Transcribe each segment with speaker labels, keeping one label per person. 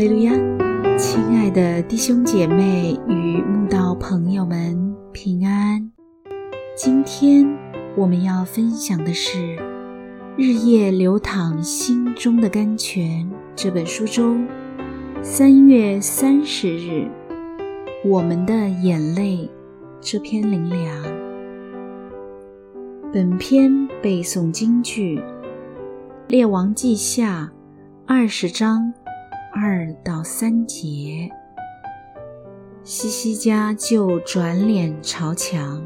Speaker 1: 哈利路亚，亲爱的弟兄姐妹与慕道朋友们平安。今天我们要分享的是《日夜流淌心中的甘泉》这本书中三月三十日我们的眼泪这篇灵粮。本篇背诵京剧《列王记下》二十章。二到三节，西西家就转脸朝墙，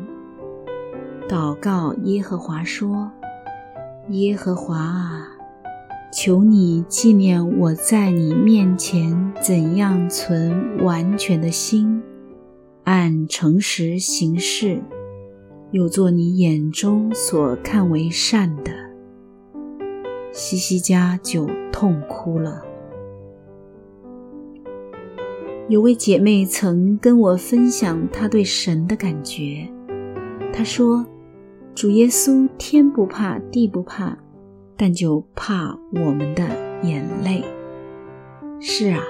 Speaker 1: 祷告耶和华说：“耶和华啊，求你纪念我在你面前怎样存完全的心，按诚实行事，又做你眼中所看为善的。”西西家就痛哭了。有位姐妹曾跟我分享她对神的感觉。她说：“主耶稣天不怕地不怕，但就怕我们的眼泪。”是啊，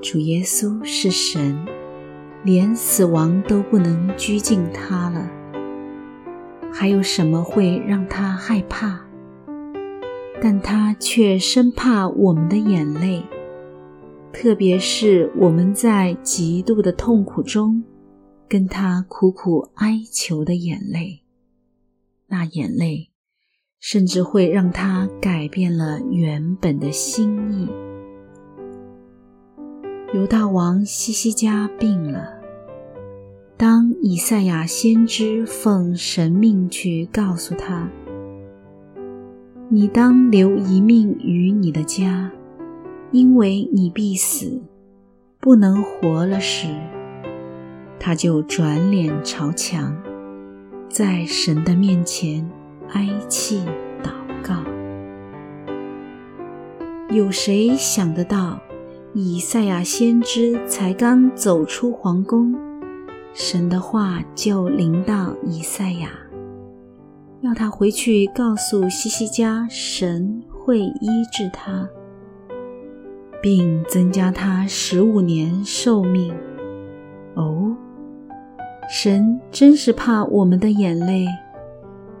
Speaker 1: 主耶稣是神，连死亡都不能拘禁他了，还有什么会让他害怕？但他却生怕我们的眼泪。特别是我们在极度的痛苦中，跟他苦苦哀求的眼泪，那眼泪甚至会让他改变了原本的心意。犹大王西西家病了，当以赛亚先知奉神命去告诉他：“你当留一命于你的家。”因为你必死，不能活了时，他就转脸朝墙，在神的面前哀泣祷告。有谁想得到，以赛亚先知才刚走出皇宫，神的话就临到以赛亚，要他回去告诉西西家，神会医治他。并增加他十五年寿命。哦，神真是怕我们的眼泪。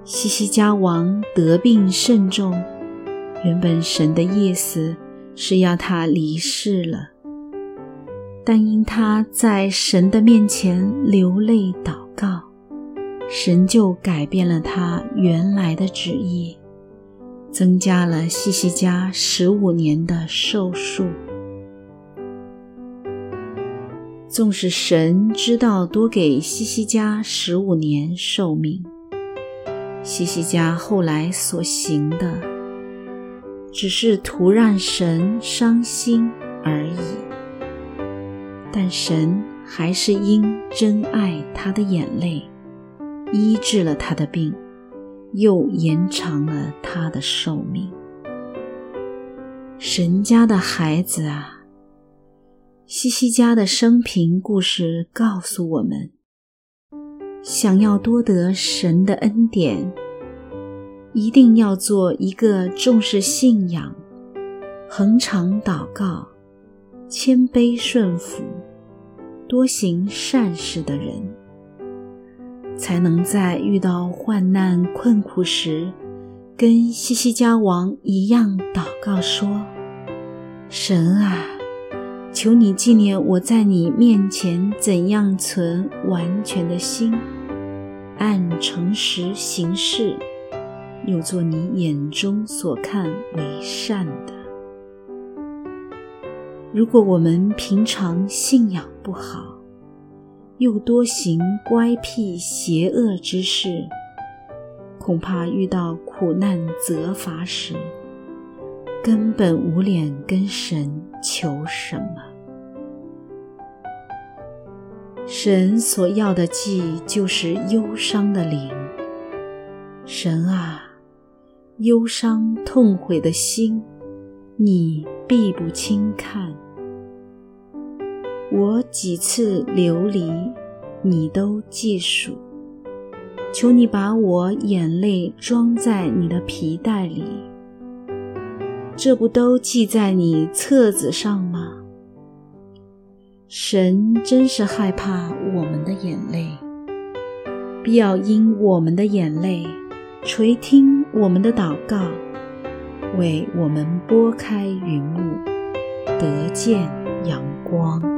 Speaker 1: 西西家王得病甚重，原本神的意思是要他离世了，但因他在神的面前流泪祷告，神就改变了他原来的旨意。增加了西西家十五年的寿数。纵使神知道多给西西家十五年寿命，西西家后来所行的，只是图让神伤心而已。但神还是因真爱他的眼泪，医治了他的病。又延长了他的寿命。神家的孩子啊，西西家的生平故事告诉我们：想要多得神的恩典，一定要做一个重视信仰、恒常祷告、谦卑顺服、多行善事的人。才能在遇到患难困苦时，跟西西家王一样祷告说：“神啊，求你纪念我在你面前怎样存完全的心，按诚实行事，又做你眼中所看为善的。如果我们平常信仰不好，又多行乖僻邪恶之事，恐怕遇到苦难责罚时，根本无脸跟神求什么。神所要的祭就是忧伤的灵。神啊，忧伤痛悔的心，你必不轻看。我几次流离，你都记数。求你把我眼泪装在你的皮带里，这不都记在你册子上吗？神真是害怕我们的眼泪，必要因我们的眼泪垂听我们的祷告，为我们拨开云雾，得见阳光。